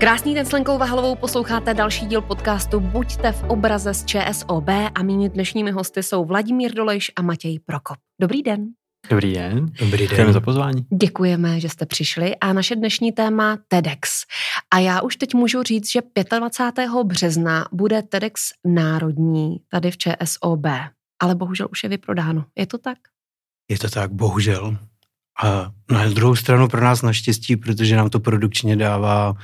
Krásný den s Lenkou Vahalovou posloucháte další díl podcastu Buďte v obraze z ČSOB a mými dnešními hosty jsou Vladimír Dolejš a Matěj Prokop. Dobrý den. Dobrý den. Dobrý den. Děkujeme za pozvání. Děkujeme, že jste přišli a naše dnešní téma TEDx. A já už teď můžu říct, že 25. března bude TEDx národní tady v ČSOB, ale bohužel už je vyprodáno. Je to tak? Je to tak, bohužel. A na druhou stranu pro nás naštěstí, protože nám to produkčně dává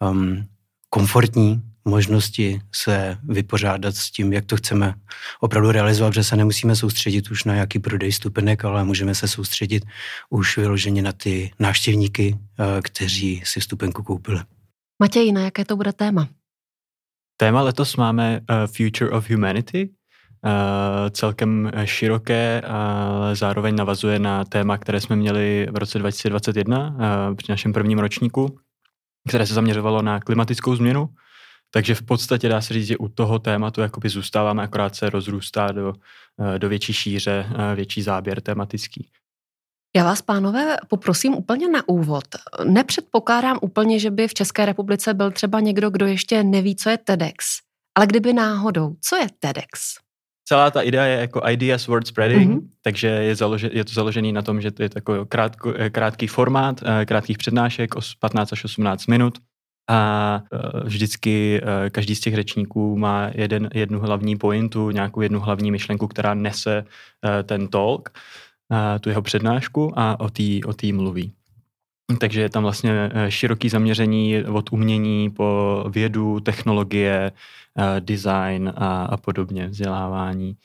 um, komfortní možnosti se vypořádat s tím, jak to chceme opravdu realizovat, že se nemusíme soustředit už na jaký prodej stupenek, ale můžeme se soustředit už vyloženě na ty návštěvníky, eh, kteří si vstupenku koupili. Matěj, na jaké to bude téma? Téma letos máme uh, Future of Humanity, uh, celkem široké, ale zároveň navazuje na téma, které jsme měli v roce 2021 uh, při našem prvním ročníku, které se zaměřovalo na klimatickou změnu. Takže v podstatě dá se říct, že u toho tématu jakoby zůstáváme, akorát se rozrůstá do, eh, do větší šíře, eh, větší záběr tematický. Já vás, pánové, poprosím úplně na úvod. Nepředpokládám úplně, že by v České republice byl třeba někdo, kdo ještě neví, co je TEDx. Ale kdyby náhodou, co je TEDx? Celá ta idea je jako ideas word spreading, mm-hmm. takže je, založe, je to založený na tom, že to je takový krátko, eh, krátký formát, eh, krátkých přednášek, 15 až 18 minut. A eh, vždycky každý z těch řečníků má jeden, jednu hlavní pointu, nějakou jednu hlavní myšlenku, která nese ten talk, tu jeho přednášku a o té o tý mluví. Takže je tam vlastně široký zaměření od umění po vědu, technologie, Eh, design a, a podobně, vzdělávání.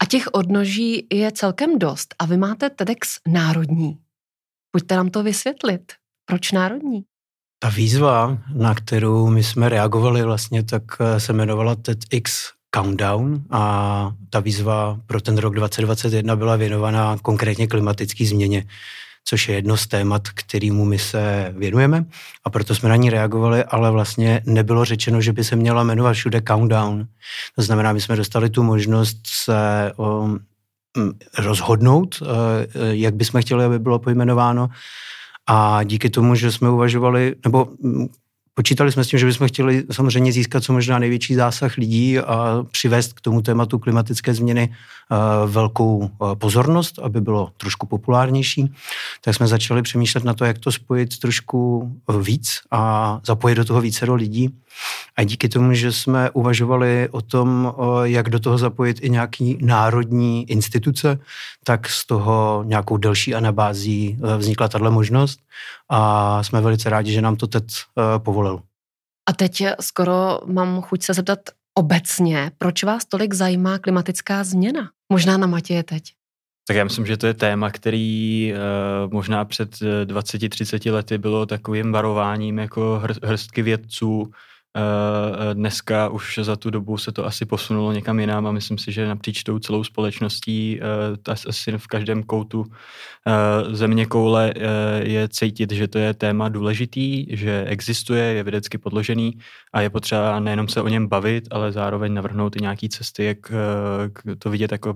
A těch odnoží je celkem dost. A vy máte TEDx národní. Pojďte nám to vysvětlit. Proč národní? Ta výzva, na kterou my jsme reagovali vlastně, tak eh, se jmenovala TEDx Countdown a ta výzva pro ten rok 2021 byla věnovaná konkrétně klimatické změně což je jedno z témat, kterýmu my se věnujeme a proto jsme na ní reagovali, ale vlastně nebylo řečeno, že by se měla jmenovat všude Countdown. To znamená, my jsme dostali tu možnost se um, rozhodnout, uh, jak bychom chtěli, aby bylo pojmenováno a díky tomu, že jsme uvažovali, nebo Počítali jsme s tím, že bychom chtěli samozřejmě získat co možná největší zásah lidí a přivést k tomu tématu klimatické změny eh, velkou eh, pozornost, aby bylo trošku populárnější. Tak jsme začali přemýšlet na to, jak to spojit trošku víc a zapojit do toho více lidí. A díky tomu, že jsme uvažovali o tom, jak do toho zapojit i nějaký národní instituce, tak z toho nějakou delší anabází e, vznikla tato možnost a jsme velice rádi, že nám to teď e, povolil. A teď skoro mám chuť se zeptat obecně, proč vás tolik zajímá klimatická změna? Možná na Matěje teď. Tak já myslím, že to je téma, který uh, možná před 20-30 lety bylo takovým varováním jako hrstky vědců, dneska už za tu dobu se to asi posunulo někam jinam a myslím si, že napříč tou celou společností eh, asi v každém koutu eh, země koule je cítit, že to je téma důležitý, že existuje, je vědecky podložený a je potřeba nejenom se o něm bavit, ale zároveň navrhnout i nějaké cesty, jak to vidět jako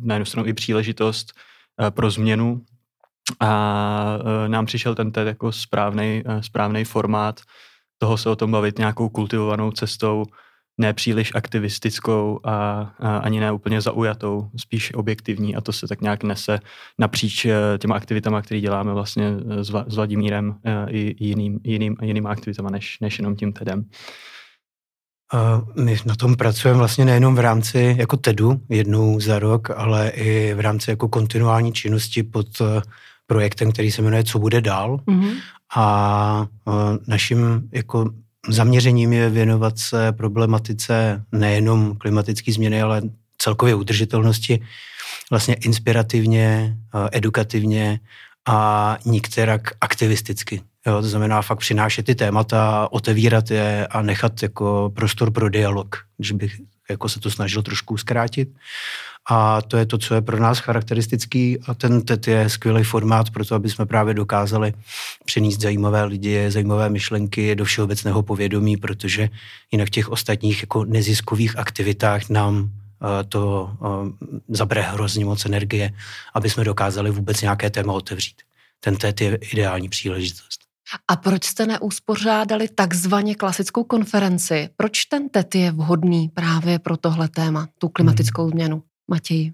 na jednu stranu i příležitost pro změnu. A nám přišel ten jako správný formát, toho se o tom bavit nějakou kultivovanou cestou, ne příliš aktivistickou a, a ani ne úplně zaujatou, spíš objektivní a to se tak nějak nese napříč eh, těma aktivitama, které děláme vlastně eh, s, s Vladimírem eh, i jiným, jiným, jinýma aktivitama než, než jenom tím TEDem. My na tom pracujeme vlastně nejenom v rámci jako TEDu jednou za rok, ale i v rámci jako kontinuální činnosti pod projektem, který se jmenuje Co bude dál. Mm-hmm. A naším jako zaměřením je věnovat se problematice nejenom klimatické změny, ale celkově udržitelnosti, vlastně inspirativně, edukativně a nikterak aktivisticky. Jo, to znamená fakt přinášet ty témata, otevírat je a nechat jako prostor pro dialog, když bych jako se to snažil trošku zkrátit. A to je to, co je pro nás charakteristický a ten TED je skvělý formát pro to, aby jsme právě dokázali přenést zajímavé lidi, zajímavé myšlenky do všeobecného povědomí, protože jinak v těch ostatních jako neziskových aktivitách nám eh, to eh, zabere hrozně moc energie, aby jsme dokázali vůbec nějaké téma otevřít. Ten TED je ideální příležitost. A proč jste neuspořádali takzvaně klasickou konferenci? Proč ten TED je vhodný právě pro tohle téma, tu klimatickou hmm. změnu? Matěj.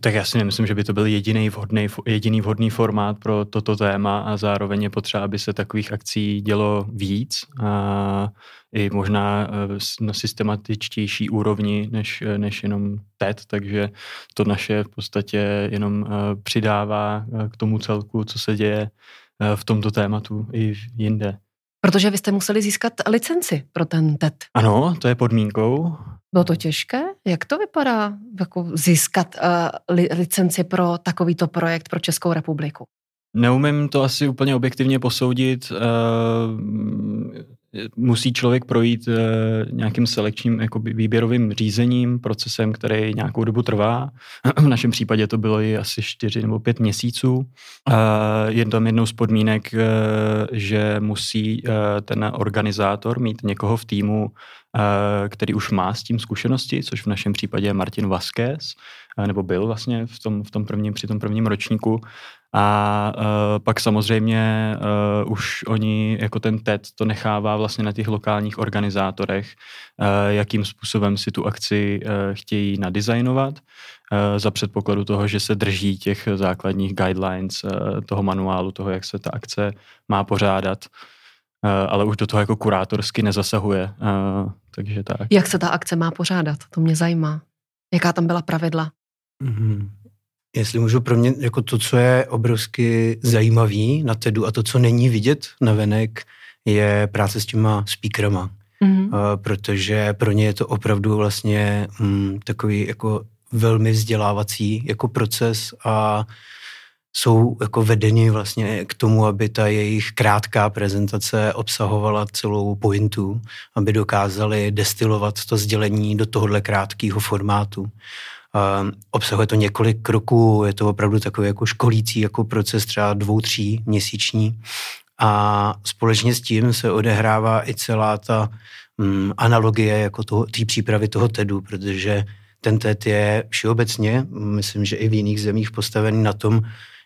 Tak já si nemyslím, že by to byl jediný vhodný, jediný vhodný formát pro toto téma a zároveň je potřeba, aby se takových akcí dělo víc a i možná e, na systematičtější úrovni než, než jenom TED, takže to naše v podstatě jenom přidává k tomu celku, co se děje v tomto tématu i jinde. Protože vy jste museli získat licenci pro ten TED. Ano, to je podmínkou. Bylo to těžké? Jak to vypadá, jako získat uh, li, licenci pro takovýto projekt pro Českou republiku? Neumím to asi úplně objektivně posoudit. Uh, musí člověk projít uh, nějakým selekčním jakoby, výběrovým řízením, procesem, který nějakou dobu trvá. v našem případě to bylo i asi čtyři nebo pět měsíců. Uh, je tam jednou z podmínek, uh, že musí ten organizátor mít někoho v týmu, který už má s tím zkušenosti, což v našem případě je Martin Vasquez, nebo byl vlastně v tom, v tom prvním, při tom prvním ročníku. A uh, pak samozřejmě uh, už oni, jako ten TED, to nechává vlastně na těch lokálních organizátorech, uh, jakým způsobem si tu akci uh, chtějí nadizajnovat, uh, za předpokladu toho, že se drží těch základních guidelines uh, toho manuálu, toho, jak se ta akce má pořádat. Uh, ale už do toho jako kurátorsky nezasahuje. Uh, takže tak. Jak se ta akce má pořádat? To mě zajímá. Jaká tam byla pravidla? Mm-hmm. Jestli můžu pro mě, jako to, co je obrovsky zajímavý na TEDu a to, co není vidět na venek, je práce s těma speakerama. Mm-hmm. Protože pro ně je to opravdu vlastně um, takový jako velmi vzdělávací jako proces a jsou jako vedeni vlastně k tomu, aby ta jejich krátká prezentace obsahovala celou pointu, aby dokázali destilovat to sdělení do tohohle krátkého formátu. Obsahuje to několik kroků, je to opravdu takový jako školící jako proces třeba dvou, tří měsíční a společně s tím se odehrává i celá ta um, analogie jako té přípravy toho TEDu, protože ten TED je všeobecně, myslím, že i v jiných zemích postavený na tom,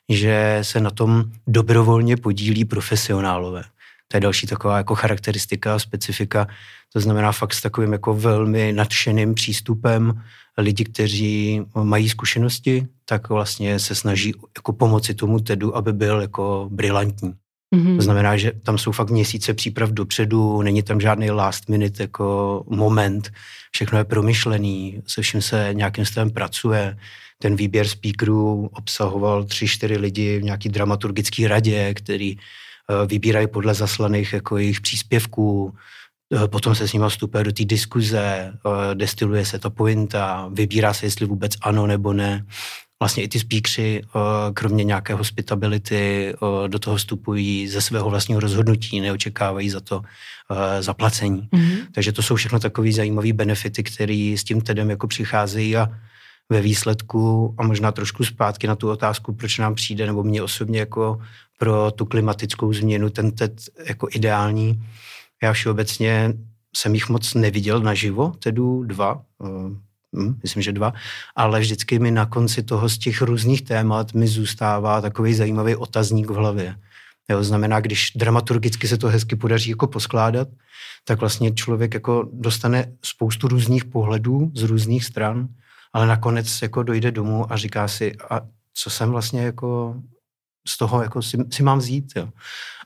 že se na tom dobrovolně podílí profesionálové. To je další taková jako charakteristika, specifika. To znamená fakt s takovým jako velmi nadšeným přístupem lidi, kteří mají zkušenosti, tak vlastně se snaží jako pomoci tomu TEDu, aby byl jako brilantní. Mm-hmm. To znamená, že tam jsou fakt měsíce příprav dopředu, není tam žádný last minute jako moment, všechno je promyšlený, se vším se nějakým stylem pracuje. Ten výběr speakerů obsahoval tři, čtyři lidi v nějaký dramaturgický radě, který vybírají podle zaslaných jako jejich příspěvků, Eh, potom se s nimi vstupuje do té diskuze, eh, destiluje se ta pointa, vybírá se, jestli vůbec ano nebo ne. Vlastně i ty speakři, eh, kromě nějaké hospitability, do toho vstupují ze svého vlastního rozhodnutí, neočekávají za to zaplacení. Mm-hmm. Takže to jsou všechno takové zajímavé benefity, které s tím TEDem jako přicházejí a ve výsledku a možná trošku zpátky na tu otázku, proč nám přijde, nebo mě osobně jako pro tu klimatickou změnu ten TED jako ideální, já všeobecně jsem jich moc neviděl naživo, tedu dva, uh, myslím, že dva, ale vždycky mi na konci toho z těch různých témat mi zůstává takový zajímavý otazník v hlavě. Jo, znamená, když dramaturgicky se to hezky podaří jako poskládat, tak vlastně člověk jako dostane spoustu různých pohledů z různých stran, ale nakonec jako dojde domů a říká si, a co jsem vlastně jako z toho jako si, si mám vzít. Jo.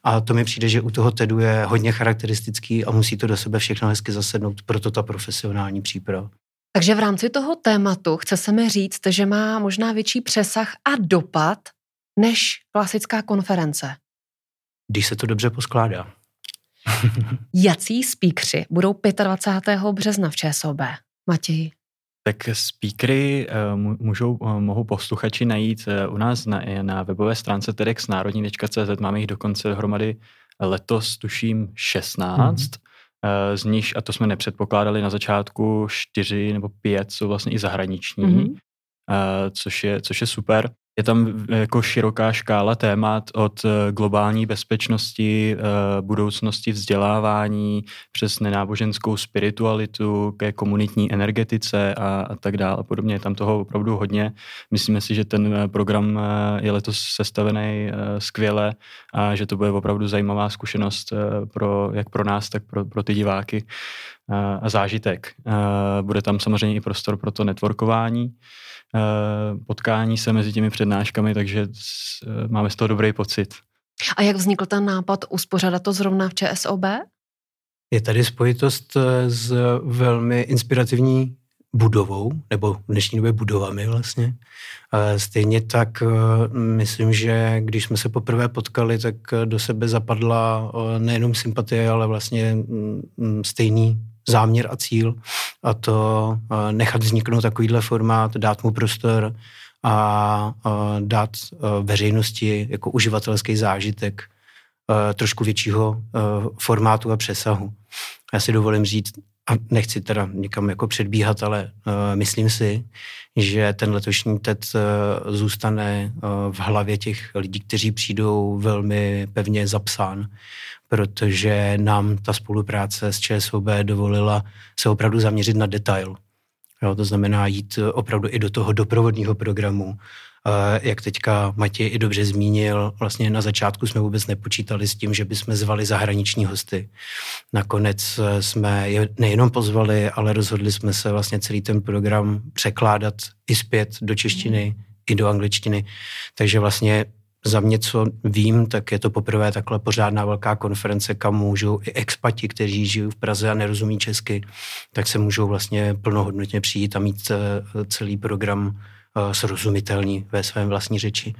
A to mi přijde, že u toho TEDu je hodně charakteristický a musí to do sebe všechno hezky zasednout, proto ta profesionální příprava. Takže v rámci toho tématu chce se mi říct, že má možná větší přesah a dopad než klasická konference. Když se to dobře poskládá. Jací speakři budou 25. března v ČSOB? Matěj. Tak speakery uh, můžou, uh, mohou posluchači najít uh, u nás na, na webové stránce tedxnárodní.cz. Máme jich dokonce dohromady letos, tuším, 16. Mm-hmm. Z nich, a to jsme nepředpokládali na začátku, čtyři nebo pět jsou vlastně i zahraniční, mm-hmm. což, je, což je super. Je tam jako široká škála témat od eh, globální bezpečnosti, eh, budoucnosti vzdělávání, přes nenáboženskou spiritualitu, ke komunitní energetice a, a tak dále podobně. Je tam toho opravdu hodně. Myslíme si, že ten eh, program je letos sestavený skvěle a že to bude opravdu zajímavá zkušenost pro, jak pro nás, tak pro, pro ty diváky a zážitek. Bude tam samozřejmě i prostor pro to networkování. Eh, potkání se mezi těmi přednáškami, takže eh, máme z toho dobrý pocit. A jak vznikl ten nápad uspořádat to zrovna v ČSOB? Je tady spojitost eh, s velmi inspirativní budovou, nebo v dnešní době budovami vlastně. Stejně tak myslím, že když jsme se poprvé potkali, tak do sebe zapadla nejenom sympatie, ale vlastně mm, mm, stejný záměr a cíl a to nechat vzniknout takovýhle formát, dát mu prostor a dát veřejnosti jako uživatelský zážitek trošku většího formátu a přesahu. Já si dovolím říct, a nechci teda nikam jako předbíhat, ale myslím si, že ten letošní TED zůstane v hlavě těch lidí, kteří přijdou velmi pevně zapsán protože nám ta spolupráce s ČSOB dovolila se opravdu zaměřit na detail. Jo, to znamená jít opravdu i do toho doprovodního programu. Jak teďka Matěj i dobře zmínil, vlastně na začátku jsme vůbec nepočítali s tím, že bychom zvali zahraniční hosty. Nakonec jsme je nejenom pozvali, ale rozhodli jsme se vlastně celý ten program překládat i zpět do češtiny, i do angličtiny. Takže vlastně za mě, co vím, tak je to poprvé takhle pořádná velká konference, kam můžou i expati, kteří žijí v Praze a nerozumí česky, tak se můžou vlastně plnohodnotně přijít a mít eh, celý program eh, srozumitelný ve svém vlastní řeči.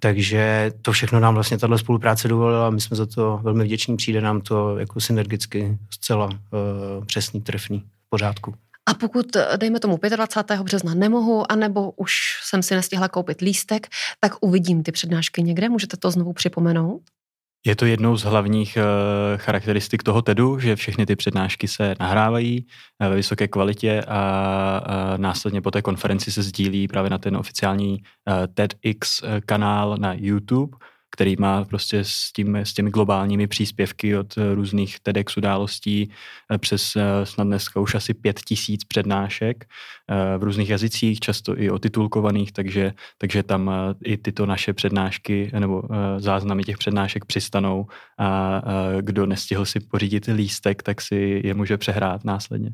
Takže to všechno nám vlastně tato spolupráce dovolila, my jsme za to velmi vděční, přijde nám to jako synergicky zcela uh, přesný, trefný, v pořádku. A pokud, dejme tomu, 25. března nemohu, anebo už jsem si nestihla koupit lístek, tak uvidím ty přednášky někde. Můžete to znovu připomenout? Je to jednou z hlavních uh, charakteristik toho TEDu, že všechny ty přednášky se nahrávají uh, ve vysoké kvalitě a uh, následně po té konferenci se sdílí právě na ten oficiální TEDx kanál na YouTube který má prostě s, tím, s těmi globálními příspěvky od eh, různých TEDx událostí eh, přes eh, snad dneska už asi pět tisíc přednášek v různých jazycích, často i otitulkovaných, takže, takže tam i tyto naše přednášky nebo záznamy těch přednášek přistanou a kdo nestihl si pořídit lístek, tak si je může přehrát následně.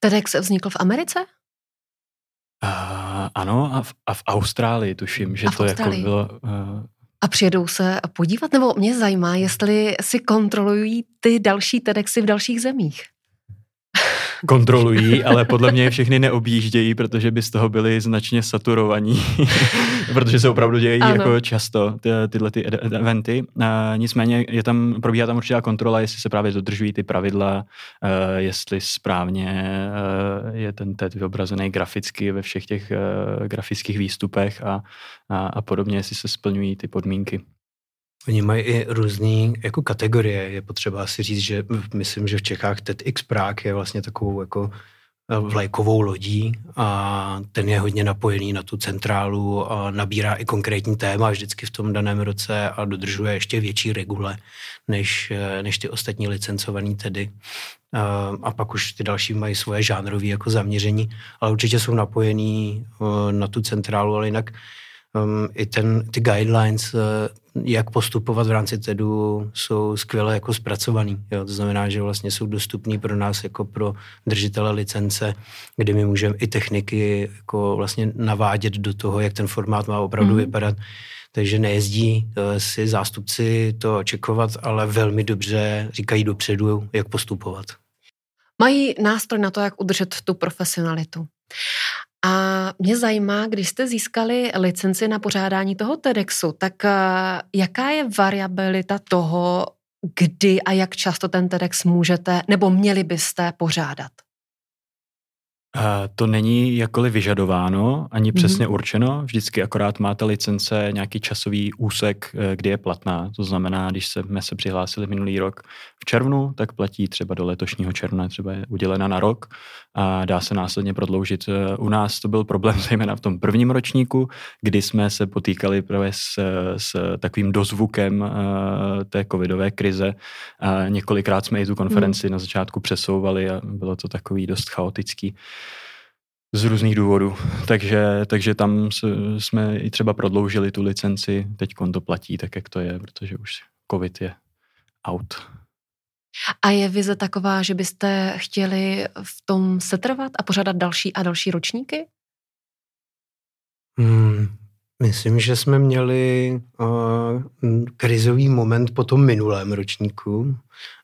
TEDx vznikl v Americe? Uh, ano, a v, a v Austrálii tuším, že to jako bylo uh, a přijedou se podívat? Nebo mě zajímá, jestli si kontrolují ty další TEDxy v dalších zemích kontrolují, ale podle mě všechny neobjíždějí, protože by z toho byli značně saturovaní, protože se opravdu dějí ano. jako často ty, tyhle ty eventy. A nicméně je tam, probíhá tam určitá kontrola, jestli se právě dodržují ty pravidla, uh, jestli správně uh, je ten TED vyobrazený graficky ve všech těch uh, grafických výstupech a, a, a podobně, jestli se splňují ty podmínky. Oni mají i různé jako kategorie. Je potřeba si říct, že myslím, že v Čechách TEDx Prague je vlastně takovou jako eh, vlajkovou lodí a ten je hodně napojený na tu centrálu a nabírá i konkrétní téma vždycky v tom daném roce a dodržuje ještě větší regule než, eh, než ty ostatní licencované tedy. A, a pak už ty další mají svoje žánrové jako zaměření, ale určitě jsou napojený eh, na tu centrálu, ale jinak um, i ten, ty guidelines, uh, jak postupovat v rámci TEDu, jsou skvěle jako zpracovaný. Jo? To znamená, že vlastně jsou dostupný pro nás jako pro držitele licence, kde my můžeme i techniky jako vlastně navádět do toho, jak ten formát má opravdu mm. vypadat. Takže nejezdí uh, si zástupci to čekovat, ale velmi dobře říkají dopředu, jak postupovat. Mají nástroj na to, jak udržet tu profesionalitu. A mě zajímá, když jste získali licenci na pořádání toho TEDxu, tak eh, jaká je variabilita toho, kdy a jak často ten TEDx můžete nebo měli byste pořádat? To není jakkoliv vyžadováno, ani mhm. přesně mm-hmm. určeno. Vždycky akorát máte licence nějaký časový úsek, eh, kdy je platná. To znamená, když jsme se přihlásili minulý rok v červnu, tak platí třeba do letošního června, třeba je udělena na rok. A dá se následně prodloužit. U nás to byl problém zejména v tom prvním ročníku, kdy jsme se potýkali právě s, s takovým dozvukem té covidové krize a několikrát jsme i tu konferenci hmm. na začátku přesouvali a bylo to takový dost chaotický z různých důvodů. Takže, takže tam jsme i třeba prodloužili tu licenci, teď to platí tak, jak to je, protože už covid je out. A je vize taková, že byste chtěli v tom setrvat a pořádat další a další ročníky? Hmm, myslím, že jsme měli uh, krizový moment po tom minulém ročníku,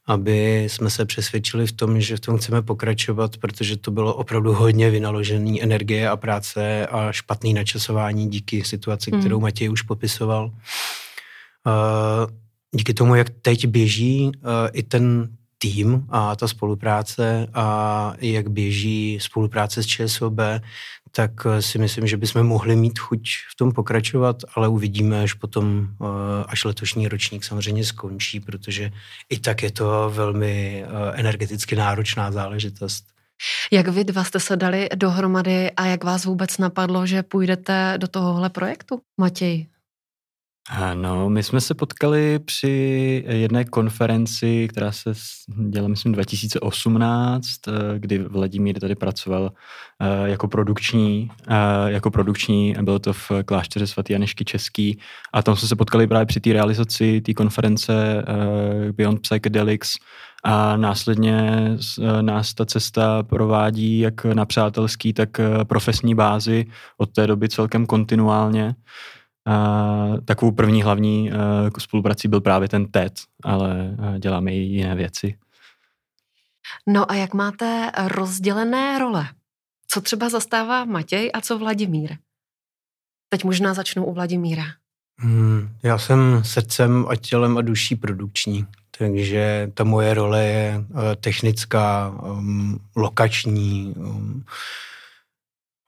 aby jsme se přesvědčili v tom, že v tom chceme pokračovat, protože to bylo opravdu hodně vynaložené energie a práce a špatný načasování díky situaci, hmm. kterou Matěj už popisoval. Uh, díky tomu, jak teď běží uh, i ten tým a ta spolupráce a jak běží spolupráce s ČSOB, tak eh, si myslím, že bychom mohli mít chuť v tom pokračovat, ale uvidíme až potom, eh, až letošní ročník samozřejmě skončí, protože i tak je to velmi energeticky náročná záležitost. Jak vy dva jste se dali dohromady a jak vás vůbec napadlo, že půjdete do tohohle projektu, Matěj? Ano, my jsme se potkali při jedné konferenci, která se dělala, myslím, 2018, eh, kdy Vladimír tady pracoval eh, jako produkční, eh, jako produkční, bylo to v klášteře svatý Janešky Český a tam jsme se potkali právě při té realizaci té konference Beyond Psychedelics a následně nás ta cesta provádí jak na přátelský, tak profesní bázi od té doby celkem kontinuálně. Uh, takovou první hlavní uh, spoluprací byl právě ten TED, ale uh, děláme i jiné věci. No a jak máte rozdělené role? Co třeba zastává Matěj a co Vladimír? Teď možná začnu u Vladimíra. Hmm, já jsem srdcem a tělem a duší produkční, takže ta moje role je uh, technická, um, lokační, um,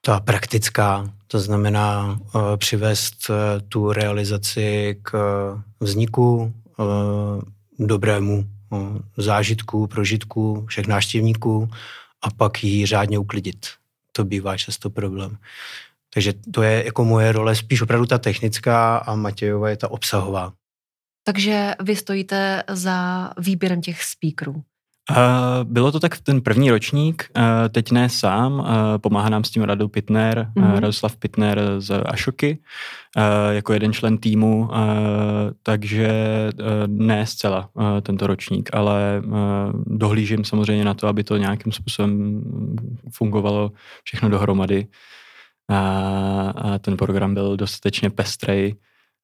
ta praktická, to znamená uh, přivést uh, tu realizaci k uh, vzniku dobrému zážitku, prožitku všech návštěvníků a pak ji řádně uklidit. To bývá často problém. Takže to je jako moje role spíš opravdu ta technická a Matějova je ta obsahová. Takže vy stojíte za výběrem těch speakerů. Uh, bylo to tak v ten první ročník, uh, teď ne sám, uh, pomáhá nám s tím Radu Pitner, mm-hmm. uh, Radoslav Pitner z Ašoky, uh, jako jeden člen týmu, uh, takže uh, ne zcela uh, tento ročník, ale uh, dohlížím samozřejmě na to, aby to nějakým způsobem fungovalo všechno dohromady. A, a ten program byl dostatečně pestrej,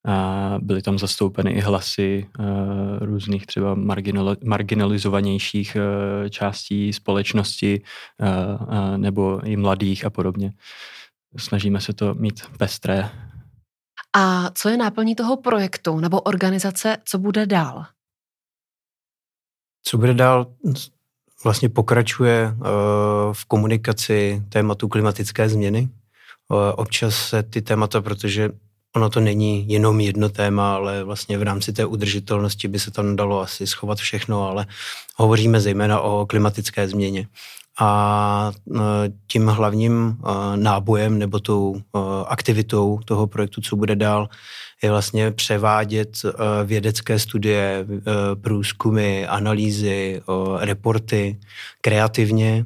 a byly tam zastoupeny i hlasy uh, různých třeba marginal, marginalizovanějších uh, částí společnosti uh, uh, nebo i mladých a podobně. Snažíme se to mít pestré. A co je náplní toho projektu nebo organizace, co bude dál? Co bude dál? Vlastně pokračuje uh, v komunikaci tématu klimatické změny. Uh, občas se ty témata, protože ono to není jenom jedno téma, ale vlastně v rámci té udržitelnosti by se tam dalo asi schovat všechno, ale hovoříme zejména o klimatické změně. A e, tím hlavním e, nábojem nebo tou e, aktivitou toho projektu, co bude dál, je vlastně převádět vědecké studie, průzkumy, analýzy, reporty kreativně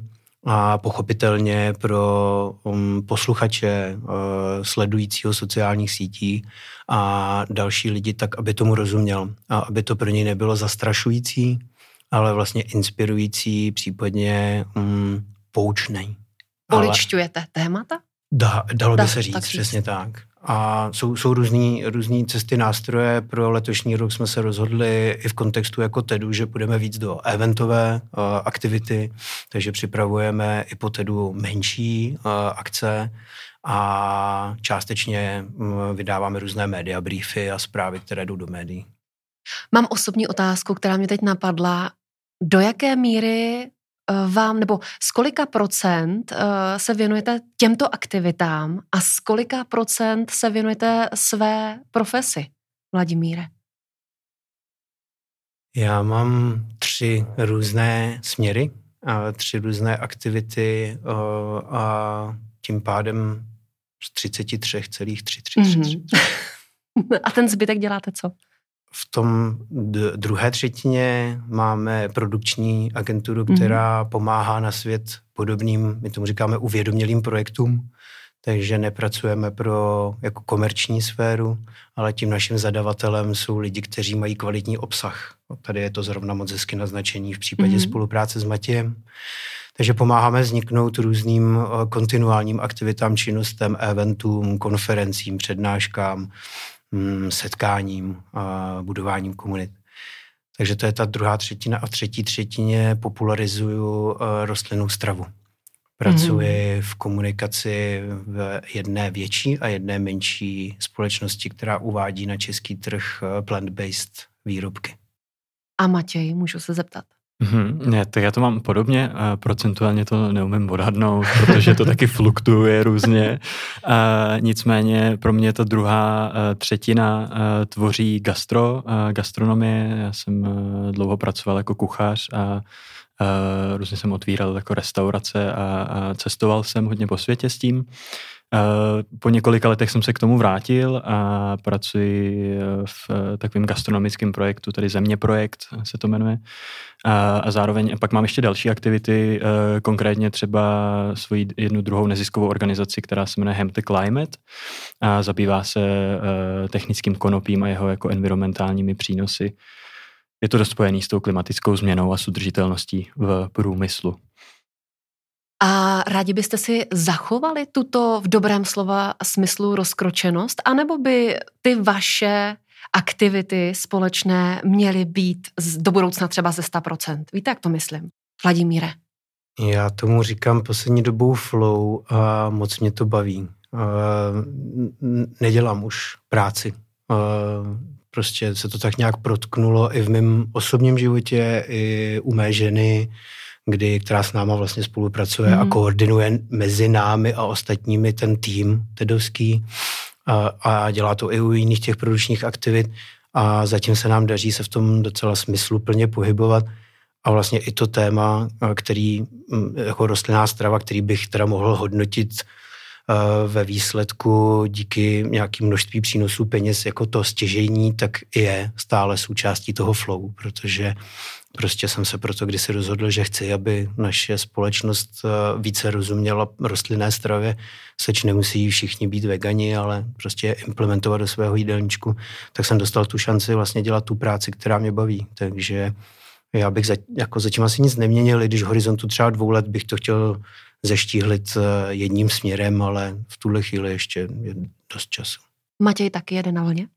a pochopitelně pro um, posluchače uh, sledujícího sociálních sítí a další lidi tak, aby tomu rozuměl a aby to pro něj nebylo zastrašující, ale vlastně inspirující, případně um, poučný. Poličťujete témata? Da, dalo by se říct, tak přesně tak. A jsou, jsou různý, různý cesty, nástroje. Pro letošní rok jsme se rozhodli i v kontextu jako TEDu, že půjdeme víc do eventové uh, aktivity, takže připravujeme i po TEDu menší uh, akce a částečně um, vydáváme různé média briefy a zprávy, které jdou do médií. Mám osobní otázku, která mě teď napadla. Do jaké míry vám, nebo z kolika procent eh, se věnujete těmto aktivitám a z kolika procent se věnujete své profesi, Vladimíre? Já mám tři různé směry tři různé aktivity a tím pádem z 33,3. Mm-hmm. A ten zbytek děláte co? V tom druhé třetině máme produkční agenturu, mhm. která mm-hmm. pomáhá na svět podobným, my tomu říkáme, uvědomělým projektům, takže nepracujeme pro jako komerční sféru, ale tím naším zadavatelem jsou lidi, kteří mají kvalitní obsah. Tady je to zrovna moc hezky naznačení v případě mm-hmm. spolupráce s Matějem. Takže pomáháme vzniknout různým eh, kontinuálním aktivitám, činnostem, eventům, konferencím, přednáškám, setkáním a budováním komunit. Takže to je ta druhá třetina a v třetí třetině popularizuju eh, rostlinnou stravu. Pracuji mm-hmm. v komunikaci v jedné větší a jedné menší společnosti, která uvádí na český trh eh, plant-based výrobky. A Matěj, můžu se zeptat? Mm-hmm, ne, tak já to mám podobně, a procentuálně to neumím odhadnout, protože to taky fluktuuje různě. A nicméně pro mě ta druhá třetina tvoří gastro, gastronomie. Já jsem dlouho pracoval jako kuchař a různě jsem otvíral jako restaurace a, a cestoval jsem hodně po světě s tím. Uh, po několika letech jsem se k tomu vrátil a pracuji v takovém gastronomickém projektu, tedy Země projekt se to jmenuje. A, a zároveň pak mám ještě další aktivity, konkrétně třeba svoji jednu druhou neziskovou organizaci, která se jmenuje Hemp the Climate a zabývá se technickým konopím a jeho jako environmentálními přínosy je to dost spojený s tou klimatickou změnou a sudržitelností v průmyslu. A rádi byste si zachovali tuto v dobrém slova smyslu rozkročenost, anebo by ty vaše aktivity společné měly být do budoucna třeba ze 100%? Víte, jak to myslím? Vladimíre. Já tomu říkám poslední dobou flow a moc mě to baví. Nedělám už práci prostě se to tak nějak protknulo i v mém osobním životě, i u mé ženy, kdy, která s náma vlastně spolupracuje mm. a mhm. koordinuje mezi námi a ostatními ten tým tedovský a, a dělá to i u jiných těch produčních aktivit a zatím se nám daří se v tom docela smysluplně pohybovat a vlastně i to téma, který jako rostlinná strava, který bych teda mohl hodnotit ve výsledku díky nějakým množství přínosů peněz jako to stěžení, tak je stále součástí toho flow, protože prostě jsem se proto kdysi rozhodl, že chci, aby naše společnost eh, více rozuměla rostlinné stravě, seč nemusí všichni být vegani, ale prostě implementovat do svého jídelníčku, tak jsem dostal tu šanci vlastně dělat tu práci, která mě baví. Takže já bych za, jako zatím asi nic neměnil, když v horizontu třeba dvou let bych to chtěl zeštíhlit eh, jedním směrem, ale v tuhle chvíli ještě je dost času. Matěj taky jede na vlně?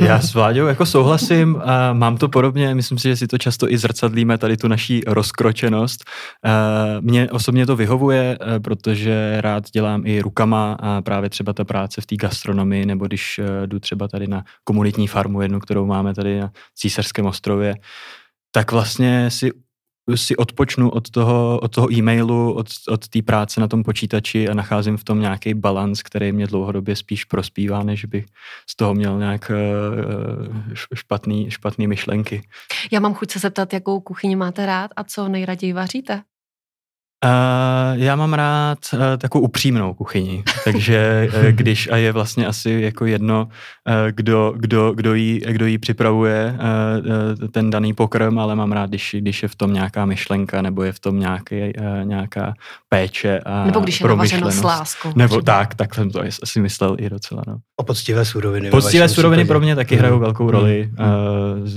Já s Vláďou jako souhlasím, mám to podobně, myslím si, že si to často i zrcadlíme, tady tu naší rozkročenost. Mně osobně to vyhovuje, protože rád dělám i rukama a právě třeba ta práce v té gastronomii, nebo když eh, jdu třeba tady na komunitní farmu jednu, kterou máme tady na Císařském ostrově, tak vlastně si si odpočnu od toho, od toho e-mailu, od, od té práce na tom počítači a nacházím v tom nějaký balans, který mě dlouhodobě spíš prospívá, než bych z toho měl nějak uh, špatný, špatný myšlenky. Já mám chuť se zeptat, jakou kuchyni máte rád a co nejraději vaříte? Uh, já mám rád uh, takovou upřímnou kuchyni, takže uh, když a je vlastně asi jako jedno, uh, kdo, kdo, kdo, jí, kdo jí připravuje uh, ten daný pokrm, ale mám rád, když, když je v tom nějaká myšlenka nebo je v tom nějaký, uh, nějaká péče a Nebo když je navařeno s láskou. Nebo třeba. tak, tak jsem to asi myslel i docela. No. O poctivé suroviny. Poctivé suroviny pro mě taky hrajou mm. velkou roli. Mm. Uh,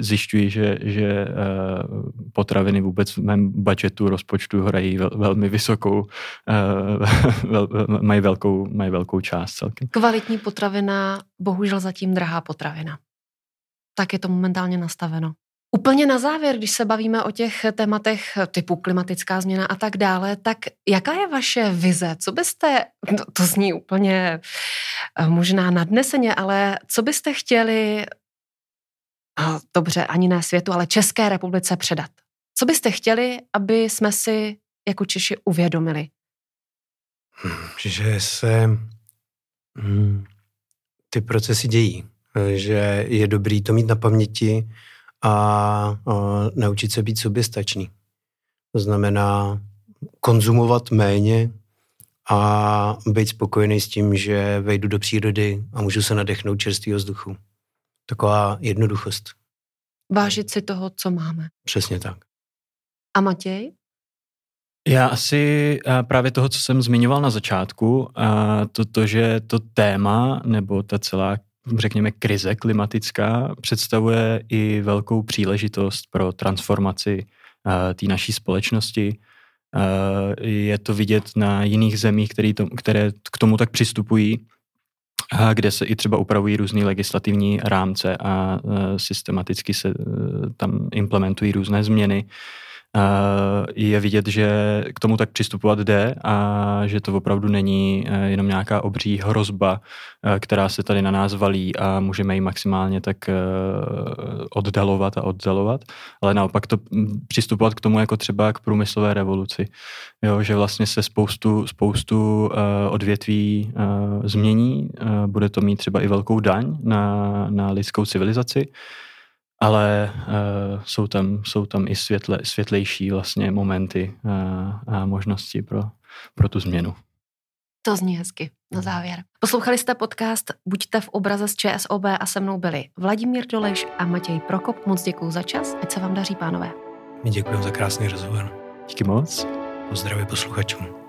zjišťuji, že, že uh, potraviny vůbec v mém budžetu, rozpočtu hrají vel, velmi vysokou, uh, vel, mají, velkou, mají velkou část celkem. Kvalitní potravina, bohužel zatím drahá potravina. Tak je to momentálně nastaveno. Úplně na závěr, když se bavíme o těch tématech typu klimatická změna a tak dále, tak jaká je vaše vize? Co byste, no, to zní úplně eh, možná nadneseně, ale co byste chtěli, dobře, ani ne světu, ale České republice předat? Co byste chtěli, aby jsme si jako Češi uvědomili? Že se hmm, ty procesy dějí, že je dobrý to mít na paměti a, a naučit se být soběstačný. To znamená konzumovat méně a být spokojený s tím, že vejdu do přírody a můžu se nadechnout čerstvého vzduchu. Taková jednoduchost. Vážit si toho, co máme. Přesně tak. A Matěj? Já asi právě toho, co jsem zmiňoval na začátku, to, to, že to téma nebo ta celá, řekněme, krize klimatická představuje i velkou příležitost pro transformaci té naší společnosti. Je to vidět na jiných zemích, který to, které k tomu tak přistupují, kde se i třeba upravují různé legislativní rámce a systematicky se tam implementují různé změny je vidět, že k tomu tak přistupovat jde a že to opravdu není eh, jenom nějaká obří hrozba, eh, která se tady na nás valí a můžeme ji maximálně tak eh, oddalovat a oddalovat, ale naopak to hm, přistupovat k tomu jako třeba k průmyslové revoluci. Jo, že vlastně se spoustu, spoustu odvětví změní, bude to mít třeba i velkou daň na, na lidskou civilizaci, ale uh, jsou, tam, jsou tam i světle, světlejší vlastně momenty uh, a možnosti pro, pro tu změnu. To zní hezky na závěr. Poslouchali jste podcast Buďte v obraze z ČSOB a se mnou byli Vladimír Doleš a Matěj Prokop. Moc děkuji za čas, ať se vám daří, pánové. My děkujeme za krásný rozhovor. Díky moc. Pozdravuji posluchačům.